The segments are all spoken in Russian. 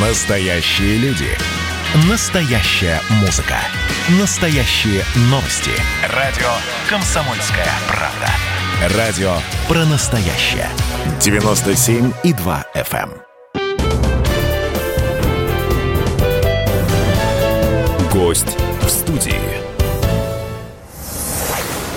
Настоящие люди. Настоящая музыка. Настоящие новости. Радио «Комсомольская правда». Радио про настоящее. 97,2 FM. эм. Гость в студии.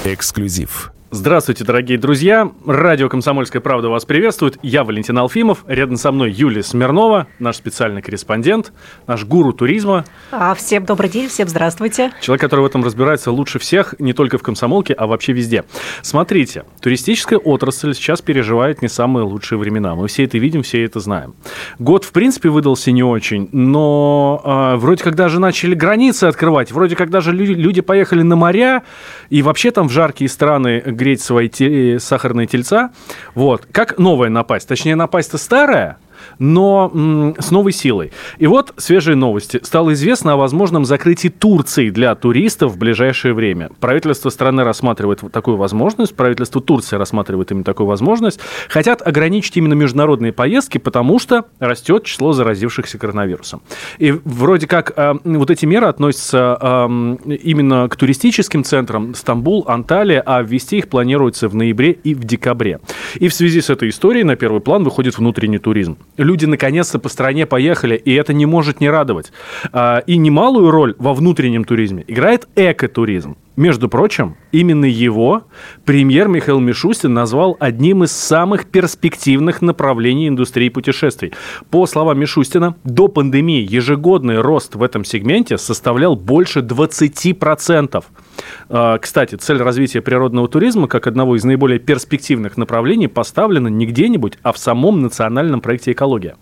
Эксклюзив. Здравствуйте, дорогие друзья. Радио «Комсомольская правда» вас приветствует. Я Валентин Алфимов. Рядом со мной Юлия Смирнова, наш специальный корреспондент, наш гуру туризма. А, всем добрый день, всем здравствуйте. Человек, который в этом разбирается лучше всех, не только в «Комсомолке», а вообще везде. Смотрите, туристическая отрасль сейчас переживает не самые лучшие времена. Мы все это видим, все это знаем. Год, в принципе, выдался не очень, но э, вроде как даже начали границы открывать, вроде как даже люди, люди поехали на моря, и вообще там в жаркие страны греть свои те, сахарные тельца. Вот. Как новая напасть? Точнее, напасть-то старая, но с новой силой. И вот свежие новости. Стало известно о возможном закрытии Турции для туристов в ближайшее время. Правительство страны рассматривает такую возможность, правительство Турции рассматривает именно такую возможность. Хотят ограничить именно международные поездки, потому что растет число заразившихся коронавирусом. И вроде как э, вот эти меры относятся э, именно к туристическим центрам Стамбул, Анталия, а ввести их планируется в ноябре и в декабре. И в связи с этой историей на первый план выходит внутренний туризм люди наконец-то по стране поехали, и это не может не радовать. А, и немалую роль во внутреннем туризме играет экотуризм. Между прочим, именно его премьер Михаил Мишустин назвал одним из самых перспективных направлений индустрии путешествий. По словам Мишустина, до пандемии ежегодный рост в этом сегменте составлял больше 20%. А, Кстати, цель развития природного туризма как одного из наиболее перспективных направлений поставлена не где-нибудь, а в самом национальном проекте «Экология».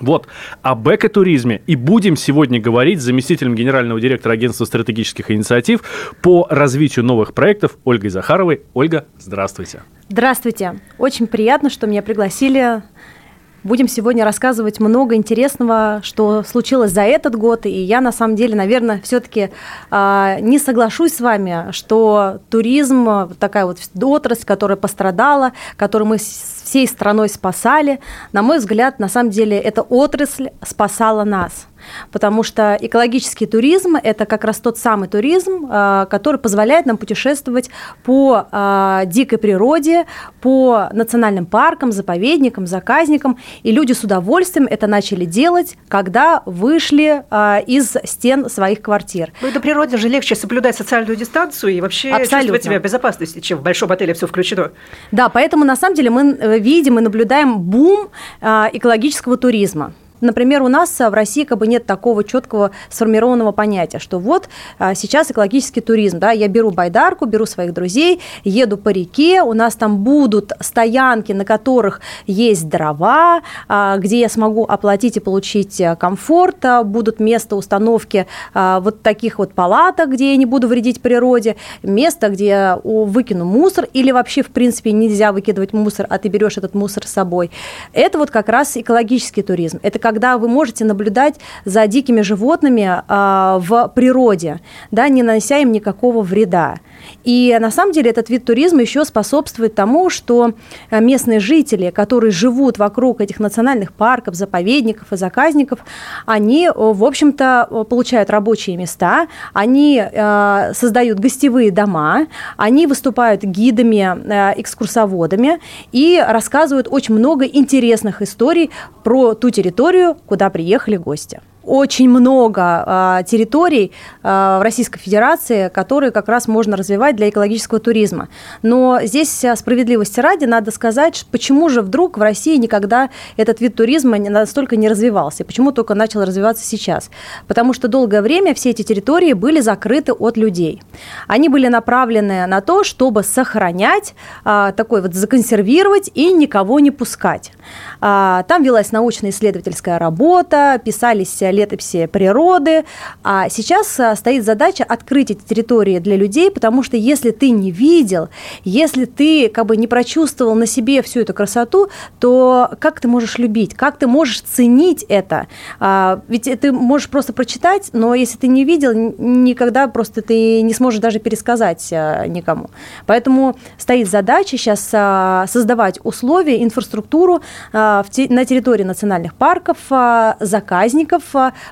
Вот, об экотуризме и будем сегодня говорить с заместителем генерального директора Агентства стратегических инициатив по развитию новых проектов Ольгой Захаровой. Ольга, здравствуйте. Здравствуйте. Очень приятно, что меня пригласили. Будем сегодня рассказывать много интересного, что случилось за этот год. И я, на самом деле, наверное, все-таки э, не соглашусь с вами, что туризм, такая вот отрасль, которая пострадала, которую мы всей страной спасали, на мой взгляд, на самом деле, эта отрасль спасала нас потому что экологический туризм – это как раз тот самый туризм, а, который позволяет нам путешествовать по а, дикой природе, по национальным паркам, заповедникам, заказникам, и люди с удовольствием это начали делать, когда вышли а, из стен своих квартир. Ну, это природе же легче соблюдать социальную дистанцию и вообще Абсолютно. чувствовать себя в безопасности, чем в большом отеле все включено. Да, поэтому на самом деле мы э, видим и наблюдаем бум экологического туризма. Например, у нас в России как бы нет такого четкого сформированного понятия, что вот а, сейчас экологический туризм, да, я беру байдарку, беру своих друзей, еду по реке, у нас там будут стоянки, на которых есть дрова, а, где я смогу оплатить и получить э, комфорт, а, будут место установки вот таких вот палаток, где я не буду вредить природе, место, где я выкину мусор или вообще в принципе нельзя выкидывать мусор, а ты берешь этот мусор с собой. Это вот как раз экологический туризм. Это когда вы можете наблюдать за дикими животными э, в природе, да, не нанося им никакого вреда. И на самом деле этот вид туризма еще способствует тому, что э, местные жители, которые живут вокруг этих национальных парков, заповедников и заказников, они, в общем-то, получают рабочие места, они э, создают гостевые дома, они выступают гидами, экскурсоводами и рассказывают очень много интересных историй про ту территорию, территорию, куда приехали гости очень много а, территорий а, в Российской Федерации, которые как раз можно развивать для экологического туризма. Но здесь а, справедливости ради надо сказать, почему же вдруг в России никогда этот вид туризма настолько не развивался, почему только начал развиваться сейчас. Потому что долгое время все эти территории были закрыты от людей. Они были направлены на то, чтобы сохранять, а, такой вот законсервировать и никого не пускать. А, там велась научно-исследовательская работа, писались летописи природы. А сейчас стоит задача открыть эти территории для людей, потому что если ты не видел, если ты как бы не прочувствовал на себе всю эту красоту, то как ты можешь любить, как ты можешь ценить это? А, ведь ты можешь просто прочитать, но если ты не видел, никогда просто ты не сможешь даже пересказать а, никому. Поэтому стоит задача сейчас а, создавать условия, инфраструктуру на территории национальных парков, заказников,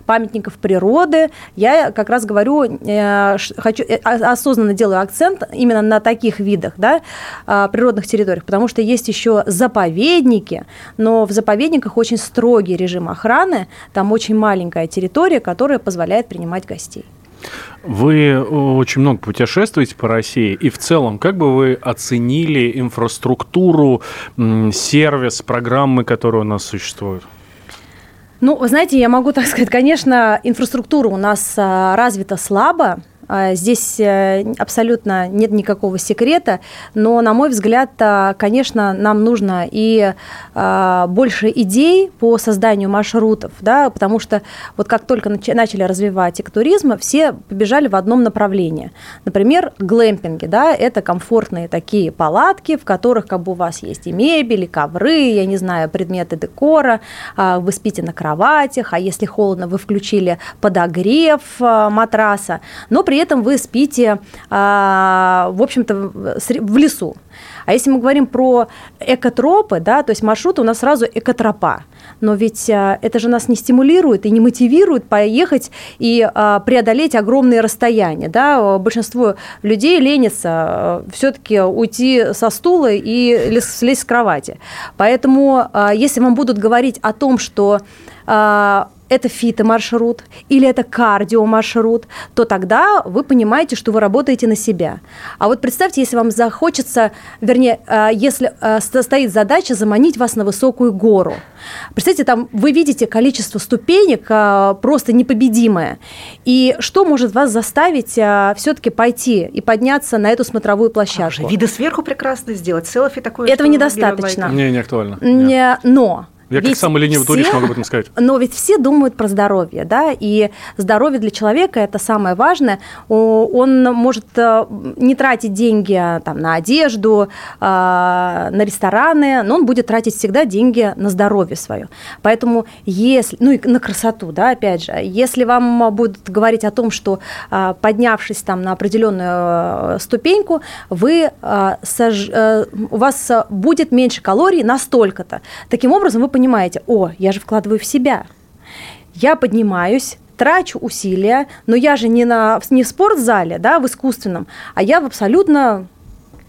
памятников природы. Я как раз говорю, э, хочу, э, осознанно делаю акцент именно на таких видах да, природных территориях, потому что есть еще заповедники, но в заповедниках очень строгий режим охраны, там очень маленькая территория, которая позволяет принимать гостей. Вы очень много путешествуете по России, и в целом, как бы вы оценили инфраструктуру, сервис, программы, которые у нас существуют? Ну, вы знаете, я могу так сказать, конечно, инфраструктура у нас а, развита слабо, здесь э, абсолютно нет никакого секрета, но, на мой взгляд, а, конечно, нам нужно и а, больше идей по созданию маршрутов, да, потому что вот как только начали развивать экотуризм, все побежали в одном направлении. Например, глэмпинги, да, это комфортные такие палатки, в которых как бы у вас есть и мебель, и ковры, я не знаю, предметы декора, вы спите на кроватях, а если холодно, вы включили подогрев матраса, но при при этом вы спите, а, в общем-то, в лесу. А если мы говорим про экотропы, да, то есть маршрут у нас сразу экотропа. Но ведь а, это же нас не стимулирует и не мотивирует поехать и а, преодолеть огромные расстояния. Да? Большинство людей ленится все-таки уйти со стула и слезть с кровати. Поэтому если вам будут говорить о том, что это фитомаршрут или это кардиомаршрут, то тогда вы понимаете, что вы работаете на себя. А вот представьте, если вам захочется, вернее, э, если э, стоит задача заманить вас на высокую гору. Представьте, там вы видите количество ступенек э, просто непобедимое. И что может вас заставить все-таки пойти и подняться на эту смотровую площадку? А, виды сверху прекрасно сделать, селфи такое. Этого недостаточно. Не, не актуально. Не, но я ведь как самый ленивый все, турист могу об этом сказать. Но ведь все думают про здоровье, да, и здоровье для человека – это самое важное. Он может э, не тратить деньги а, там, на одежду, а, на рестораны, но он будет тратить всегда деньги на здоровье свое. Поэтому если, ну и на красоту, да, опять же, если вам будут говорить о том, что а, поднявшись там на определенную э, ступеньку, вы, сож... Э, у вас будет меньше калорий настолько-то. Таким образом, вы понимаете, о, я же вкладываю в себя. Я поднимаюсь, трачу усилия, но я же не, на, не в спортзале, да, в искусственном, а я в абсолютно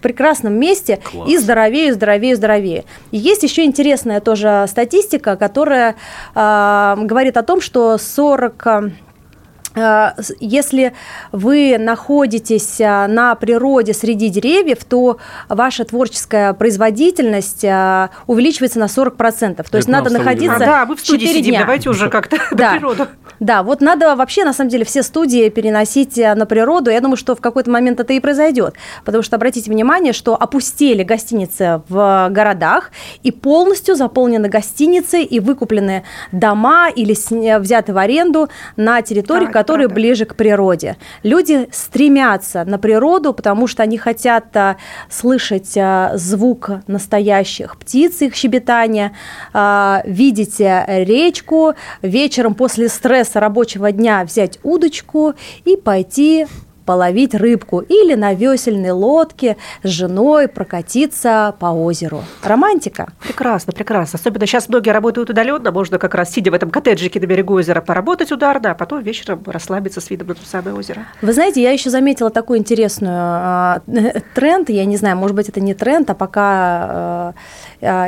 прекрасном месте Класс. и здоровее, здоровее, здоровее. И есть еще интересная тоже статистика, которая э, говорит о том, что 40 Э, если вы находитесь э, на природе среди деревьев, то ваша творческая производительность э, увеличивается на 40%. То Это есть надо находиться а, Да, вы в студии сидим, дня. давайте уже как-то да. на природу. Да, вот надо вообще, на самом деле, все студии переносить на природу. Я думаю, что в какой-то момент это и произойдет. Потому что, обратите внимание, что опустили гостиницы в городах, и полностью заполнены гостиницы, и выкуплены дома или взяты в аренду на территории, да, которые ближе к природе. Люди стремятся на природу, потому что они хотят а, слышать а, звук настоящих птиц, их щебетания, а, видеть речку, вечером после стресса рабочего дня взять удочку и пойти половить рыбку или на весельной лодке с женой прокатиться по озеру. Романтика. Прекрасно, прекрасно. Особенно сейчас многие работают удаленно, можно как раз сидя в этом коттеджике на берегу озера поработать ударно, а потом вечером расслабиться с видом на то самое озеро. Вы знаете, я еще заметила такую интересную а, тренд, я не знаю, может быть, это не тренд, а пока а, а,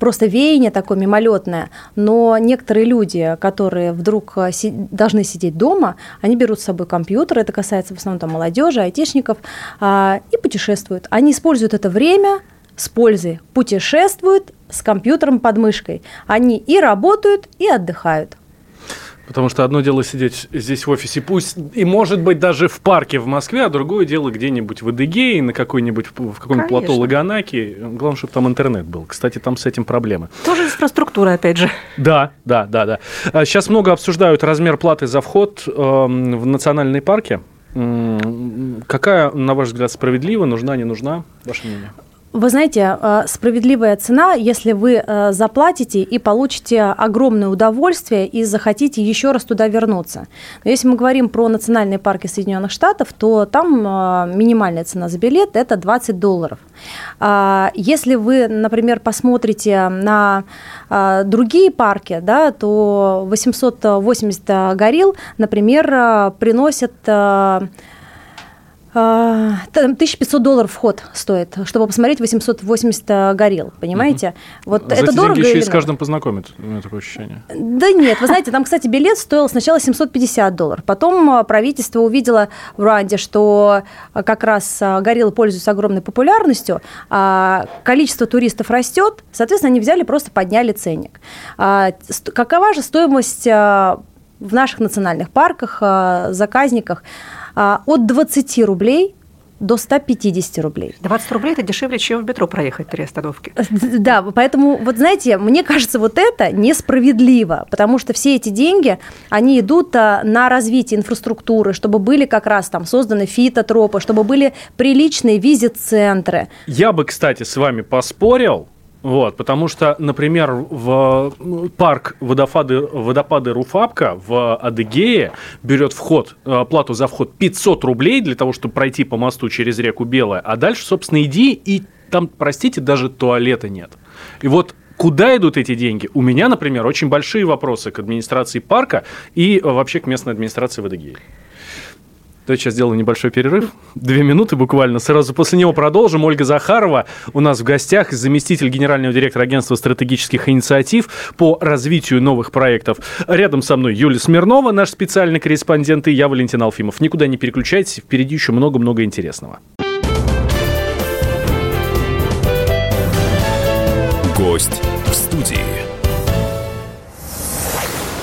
просто веяние такое мимолетное, но некоторые люди, которые вдруг должны сидеть дома, они берут с собой компьютер, это касается в основном там, молодежи, айтишников, а, и путешествуют. Они используют это время с пользой, путешествуют с компьютером под мышкой. Они и работают, и отдыхают. Потому что одно дело сидеть здесь в офисе, пусть и может быть даже в парке в Москве, а другое дело где-нибудь в Адыгее, на какой-нибудь в каком-нибудь плато Лаганаки. Главное, чтобы там интернет был. Кстати, там с этим проблемы. Тоже инфраструктура, опять же. Да, да, да, да. Сейчас много обсуждают размер платы за вход э, в национальные парки. Какая, на ваш взгляд, справедлива, нужна, не нужна? Ваше мнение? Вы знаете, э, справедливая цена, если вы э, заплатите и получите огромное удовольствие и захотите еще раз туда вернуться. Но если мы говорим про национальные парки Соединенных Штатов, то там э, минимальная цена за билет – это 20 долларов. А если вы, например, посмотрите на другие парки, да, то 880 горил, например, приносят 1500 а, долларов вход стоит, чтобы посмотреть 880 горил, понимаете? Угу. Вот За это эти дорого деньги еще и с каждым познакомят, у меня такое ощущение. Да нет, вы знаете, там, кстати, билет стоил сначала 750 долларов, потом а, правительство увидело в Руанде, что а, как раз гориллы пользуются огромной популярностью, а количество туристов растет, соответственно, они взяли, просто подняли ценник. Какова же стоимость в наших национальных парках, заказниках? А, от 20 рублей до 150 рублей. 20 рублей – это дешевле, чем в метро проехать три остановки. Да, поэтому, вот знаете, мне кажется, вот это несправедливо, потому что все эти деньги, они идут а, на развитие инфраструктуры, чтобы были как раз там созданы фитотропы, чтобы были приличные визит-центры. Я бы, кстати, с вами поспорил, вот, потому что, например, в ну, парк водопады, водопады Руфапка в Адыгее берет вход, э, плату за вход 500 рублей для того, чтобы пройти по мосту через реку Белая, а дальше, собственно, иди, и там, простите, даже туалета нет. И вот Куда идут эти деньги? У меня, например, очень большие вопросы к администрации парка и вообще к местной администрации в Адыгее. Давайте сейчас сделаем небольшой перерыв. Две минуты буквально. Сразу после него продолжим. Ольга Захарова у нас в гостях, заместитель генерального директора агентства стратегических инициатив по развитию новых проектов. Рядом со мной Юлия Смирнова, наш специальный корреспондент, и я, Валентин Алфимов. Никуда не переключайтесь, впереди еще много-много интересного. Гость в студии.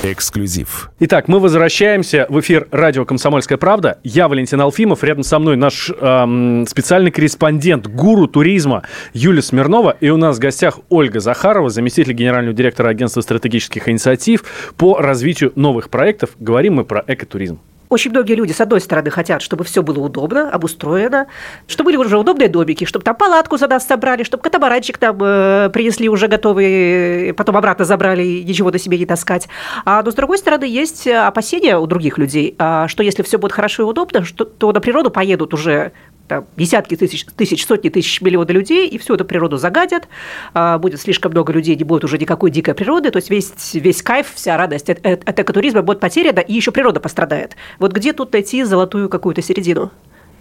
Эксклюзив. Итак, мы возвращаемся в эфир радио «Комсомольская правда». Я Валентин Алфимов, рядом со мной наш эм, специальный корреспондент, гуру туризма Юлия Смирнова. И у нас в гостях Ольга Захарова, заместитель генерального директора агентства стратегических инициатив по развитию новых проектов. Говорим мы про экотуризм. Очень многие люди, с одной стороны, хотят, чтобы все было удобно, обустроено, чтобы были уже удобные домики, чтобы там палатку за нас собрали, чтобы катамаранчик там э, принесли уже готовый, потом обратно забрали и ничего на себе не таскать. А, но, с другой стороны, есть опасения у других людей, а, что если все будет хорошо и удобно, что, то на природу поедут уже там, десятки тысяч, тысяч, сотни тысяч, миллионы людей, и всю эту природу загадят, а, будет слишком много людей, не будет уже никакой дикой природы, то есть весь, весь кайф, вся радость от, от экотуризма будет потеряна, и еще природа пострадает. Вот где тут найти золотую какую-то середину?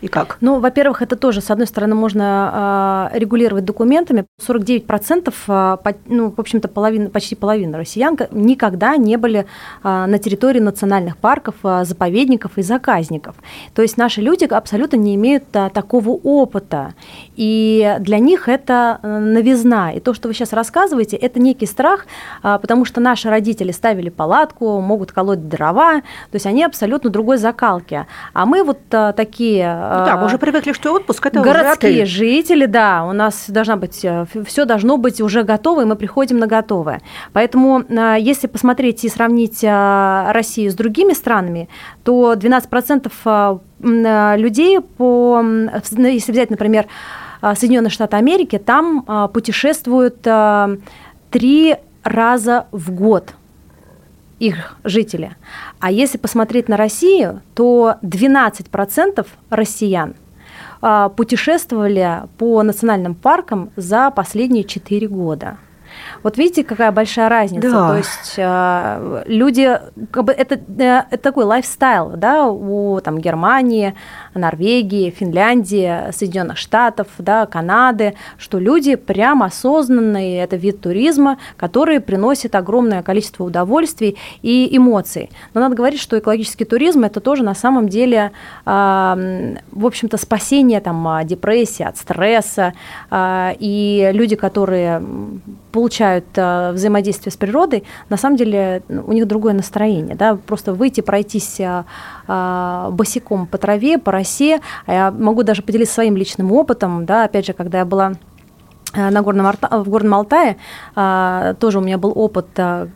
И как? Ну, во-первых, это тоже, с одной стороны, можно э, регулировать документами. 49%, э, по, ну, в общем-то, половина, почти половина россиян никогда не были э, на территории национальных парков, заповедников и заказников. То есть наши люди абсолютно не имеют такого опыта. И для них это новизна. И то, что вы сейчас рассказываете, это некий страх, потому что наши родители ставили палатку, могут колоть дрова, то есть они абсолютно другой закалки. А мы вот такие ну да, мы уже привыкли, что отпуск это городские уже жители, да, у нас должна быть э, все должно быть уже готово, и мы приходим на готовое. Поэтому, э, если посмотреть и сравнить э, Россию с другими странами, то 12% людей по, если взять, например, Соединенные Штаты Америки, там путешествуют три раза в год их жители. А если посмотреть на Россию, то 12% россиян а, путешествовали по национальным паркам за последние 4 года. Вот видите, какая большая разница. Да. То есть э, люди, как бы это, э, это такой лайфстайл, да, у там Германии, Норвегии, Финляндии, Соединенных Штатов, да, Канады, что люди прямо осознанные, это вид туризма, который приносит огромное количество удовольствий и эмоций. Но надо говорить, что экологический туризм это тоже на самом деле, э, в общем-то, спасение там, депрессии, от стресса, э, и люди, которые получают э, взаимодействие с природой, на самом деле ну, у них другое настроение. Да? Просто выйти, пройтись э, э, босиком по траве, по росе. А я могу даже поделиться своим личным опытом. Да? Опять же, когда я была э, на Горном, в Горном Алтае а, тоже у меня был опыт а,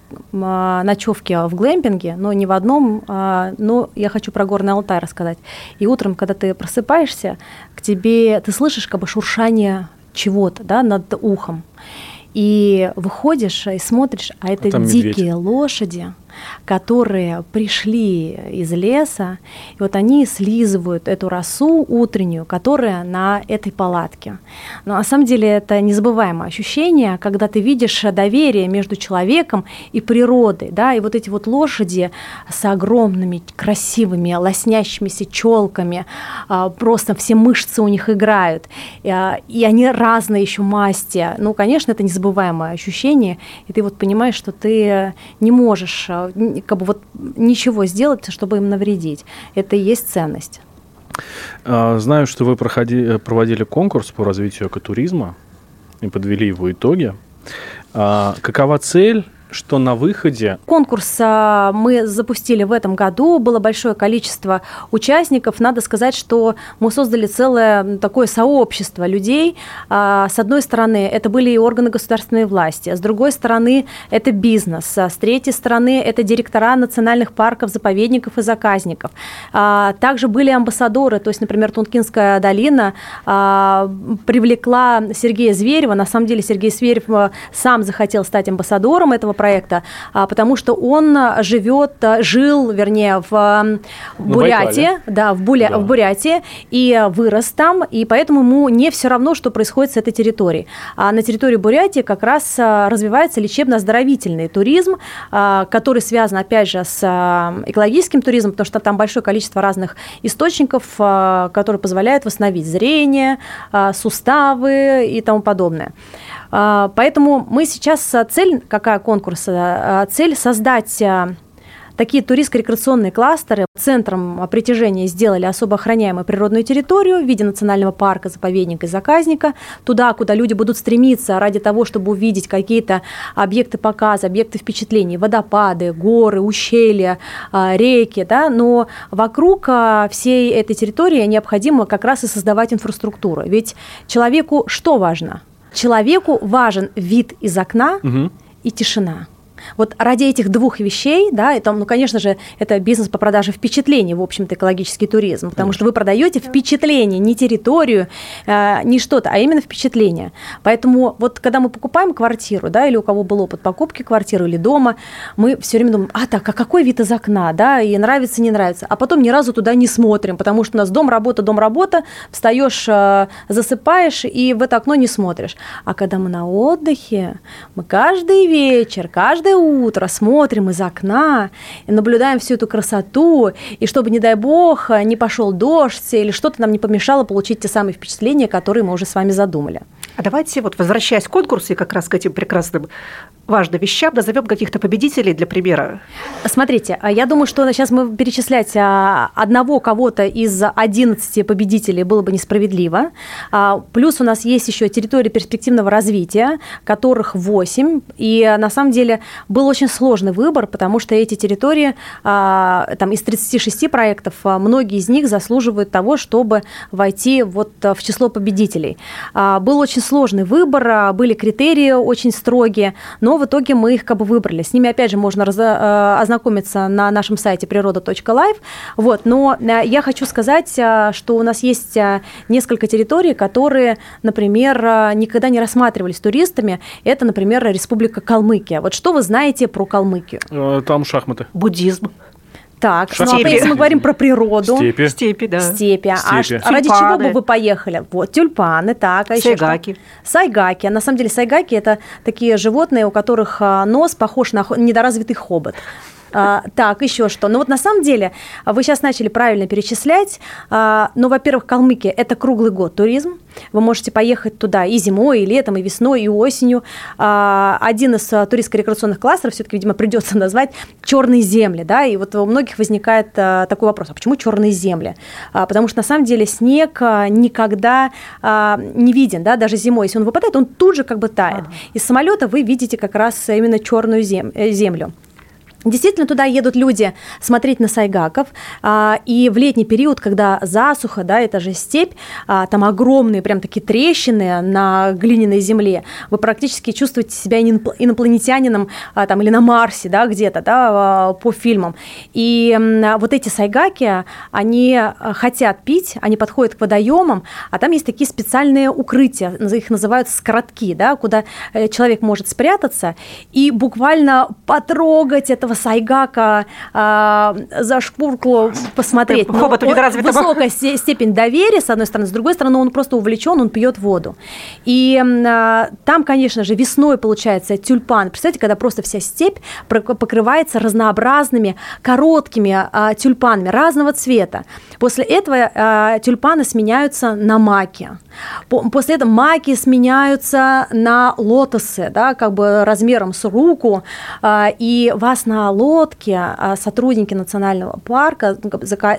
ночевки в глэмпинге, но не в одном, а, но я хочу про Горный Алтай рассказать. И утром, когда ты просыпаешься, к тебе, ты слышишь как бы шуршание чего-то да, над ухом. И выходишь и смотришь, а это а дикие медведь. лошади, которые пришли из леса, и вот они слизывают эту росу утреннюю, которая на этой палатке. Но на самом деле это незабываемое ощущение, когда ты видишь доверие между человеком и природой, да, и вот эти вот лошади с огромными красивыми лоснящимися челками, а, просто все мышцы у них играют, а, и они разные еще масти. Ну, конечно, это незабываемое ощущение, и ты вот понимаешь, что ты не можешь а, как бы вот ничего сделать, чтобы им навредить. Это и есть ценность. А, знаю, что вы проходи, проводили конкурс по развитию экотуризма и подвели его итоги. А, какова цель что на выходе... Конкурс а, мы запустили в этом году, было большое количество участников. Надо сказать, что мы создали целое такое сообщество людей. А, с одной стороны, это были и органы государственной власти, с другой стороны, это бизнес, а с третьей стороны, это директора национальных парков, заповедников и заказников. Также были амбассадоры, то есть, например, Тункинская долина привлекла Сергея Зверева. На самом деле Сергей Зверев сам захотел стать амбассадором этого проекта а, потому что он живет, жил, вернее, в Бурятии, да, в, Буля, да. в Бурятии, и вырос там, и поэтому ему не все равно, что происходит с этой территорией. А на территории Бурятии как раз а, развивается лечебно-оздоровительный туризм, а, который связан, опять же, с экологическим туризмом, потому что там большое количество разных источников, которые позволяют восстановить зрение, суставы и тому подобное. А, поэтому мы сейчас, а, цель какая конкурса? А, цель создать такие туристско-рекреационные кластеры. Центром притяжения сделали особо охраняемую природную территорию в виде национального парка, заповедника и заказника. Туда, куда люди будут стремиться ради того, чтобы увидеть какие-то объекты показа, объекты впечатлений, водопады, горы, ущелья, реки. Да? Но вокруг всей этой территории необходимо как раз и создавать инфраструктуру. Ведь человеку что важно? Человеку важен вид из окна угу. и тишина. Вот ради этих двух вещей, да, это, ну, конечно же, это бизнес по продаже впечатлений, в общем-то, экологический туризм, потому конечно. что вы продаете впечатление, не территорию, э, не что-то, а именно впечатление. Поэтому вот когда мы покупаем квартиру, да, или у кого был опыт покупки квартиры или дома, мы все время думаем, а так, а какой вид из окна, да, и нравится, не нравится, а потом ни разу туда не смотрим, потому что у нас дом, работа, дом, работа, встаешь, э, засыпаешь и в это окно не смотришь. А когда мы на отдыхе, мы каждый вечер, каждый каждое утро смотрим из окна и наблюдаем всю эту красоту, и чтобы, не дай бог, не пошел дождь или что-то нам не помешало получить те самые впечатления, которые мы уже с вами задумали. А давайте, вот возвращаясь к конкурсу и как раз к этим прекрасным важным вещам, назовем каких-то победителей для примера. Смотрите, я думаю, что сейчас мы перечислять а, одного кого-то из 11 победителей было бы несправедливо. А, плюс у нас есть еще территории перспективного развития, которых 8. И на самом деле был очень сложный выбор, потому что эти территории, там из 36 проектов, многие из них заслуживают того, чтобы войти вот в число победителей. Был очень сложный выбор, а, были критерии очень строгие, но в итоге мы их как бы выбрали. С ними, опять же, можно раз, ознакомиться на нашем сайте природа.live. Вот, но я хочу сказать, что у нас есть несколько территорий, которые, например, никогда не рассматривались туристами. Это, например, Республика Калмыкия. Вот что вы знаете про Калмыкию? Там шахматы. Буддизм. Так, ну, а если мы говорим про природу. Степи. Степи, да. Степи. А Степи. А ради чего бы вы поехали? Вот, тюльпаны, так. А сайгаки. Еще что? Сайгаки. На самом деле сайгаки – это такие животные, у которых а, нос похож на недоразвитый хобот. А, так, еще что? Ну вот на самом деле вы сейчас начали правильно перечислять. А, ну, во-первых, Калмыкия – это круглый год туризм. Вы можете поехать туда и зимой, и летом, и весной, и осенью. А, один из а, туристско-рекреационных кластеров все-таки, видимо, придется назвать черные земли, да, и вот у многих возникает а, такой вопрос, а почему черные земли? Потому что на самом деле снег никогда не виден, да, даже зимой, если он выпадает, он тут же как бы тает. Из самолета вы видите как раз именно черную э, землю. Действительно, туда едут люди смотреть на сайгаков, а, и в летний период, когда засуха, да, это же степь, а, там огромные прям такие трещины на глиняной земле, вы практически чувствуете себя инопланетянином а, там, или на Марсе, да, где-то, да, по фильмам. И вот эти сайгаки, они хотят пить, они подходят к водоемам, а там есть такие специальные укрытия, их называют скоротки, да, куда э, человек может спрятаться и буквально потрогать этого этого Сайгака э, за шкурку посмотреть. Но высокая степень доверия, с одной стороны, с другой стороны, он просто увлечен, он пьет воду. И э, там, конечно же, весной получается тюльпан. Представляете, когда просто вся степь покрывается разнообразными короткими э, тюльпанами разного цвета. После этого э, тюльпаны сменяются на маки. После этого маки сменяются на лотосы, да, как бы размером с руку, и вас на лодке а, сотрудники национального парка, ну,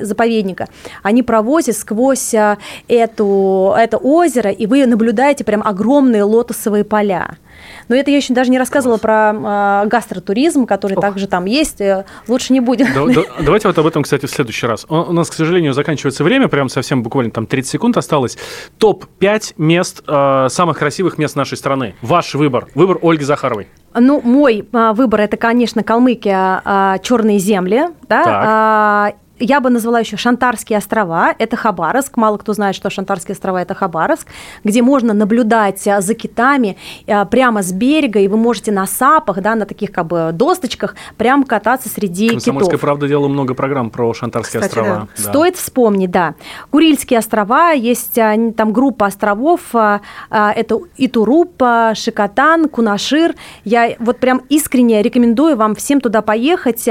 заповедника, они провозят сквозь а, эту, это озеро, и вы наблюдаете прям огромные лотосовые поля. Но это я еще даже не рассказывала про э, гастротуризм, который Ох. также там есть. Э, лучше не будем. Да, да, давайте вот об этом, кстати, в следующий раз. У нас, к сожалению, заканчивается время, прям совсем буквально там 30 секунд осталось. Топ-5 мест, э, самых красивых мест нашей страны. Ваш выбор. Выбор Ольги Захаровой. Ну, мой а, выбор это, конечно, Калмыкия, а, черные земли, да, а, я бы назвала еще Шантарские острова, это Хабаровск, мало кто знает, что Шантарские острова – это Хабаровск, где можно наблюдать а, за китами а, прямо с берега, и вы можете на сапах, да, на таких как бы досточках прям кататься среди Комсомольская китов. правда делала много программ про Шантарские Кстати, острова. Да. Да. Стоит вспомнить, да. Курильские острова, есть а, там группа островов, это Итуруп, Шикотан, Кунашир. Я вот прям искренне рекомендую вам всем туда поехать.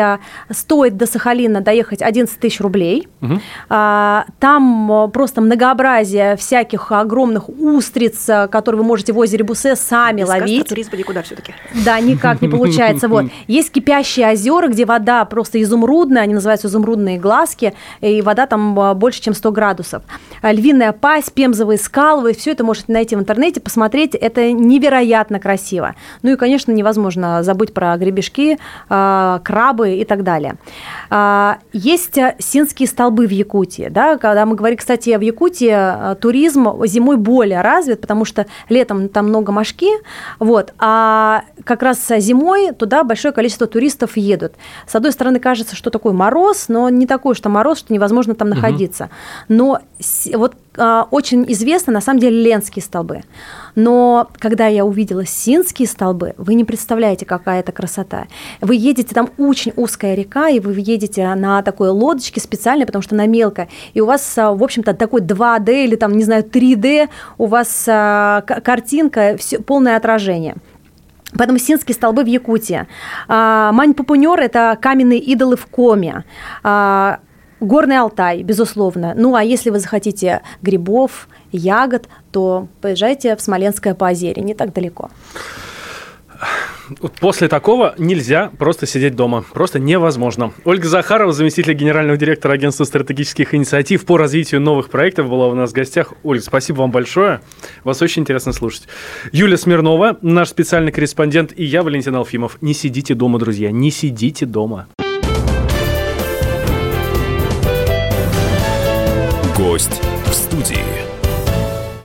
Стоит до Сахалина доехать 11 15 тысяч рублей. Угу. Там просто многообразие всяких огромных устриц, которые вы можете в озере Бусе сами Без ловить. туризма никуда все-таки. Да, никак не получается. Вот. Есть кипящие озера, где вода просто изумрудная, они называются изумрудные глазки, и вода там а, больше, чем 100 градусов. А, львиная пасть, пемзовые скалы, вы все это можете найти в интернете, посмотреть, это невероятно красиво. Ну и, конечно, невозможно забыть про гребешки, крабы и так далее. Есть синские столбы в Якутии. Да? Когда мы говорим, кстати, в Якутии э, туризм зимой более развит, потому что летом там много мошки, вот, а как раз зимой туда большое количество туристов едут. С одной стороны, кажется, что такой мороз, но не такой, что мороз, что невозможно там находиться. Но вот а, очень известны на самом деле ленские столбы. Но когда я увидела синские столбы, вы не представляете, какая это красота. Вы едете, там очень узкая река, и вы едете на такой лодочке специально, потому что она мелкая, и у вас, а, в общем-то, такой 2D или там, не знаю, 3D, у вас а, картинка, все, полное отражение. Поэтому синские столбы в Якутии. Мань-пупунер – это каменные идолы в Коме. Горный Алтай, безусловно. Ну, а если вы захотите грибов, ягод, то поезжайте в Смоленское по озере, не так далеко. После такого нельзя просто сидеть дома. Просто невозможно. Ольга Захарова, заместитель генерального директора Агентства стратегических инициатив по развитию новых проектов, была у нас в гостях. Ольга, спасибо вам большое. Вас очень интересно слушать. Юлия Смирнова, наш специальный корреспондент, и я, Валентин Алфимов. Не сидите дома, друзья, не сидите дома. Гость в студии.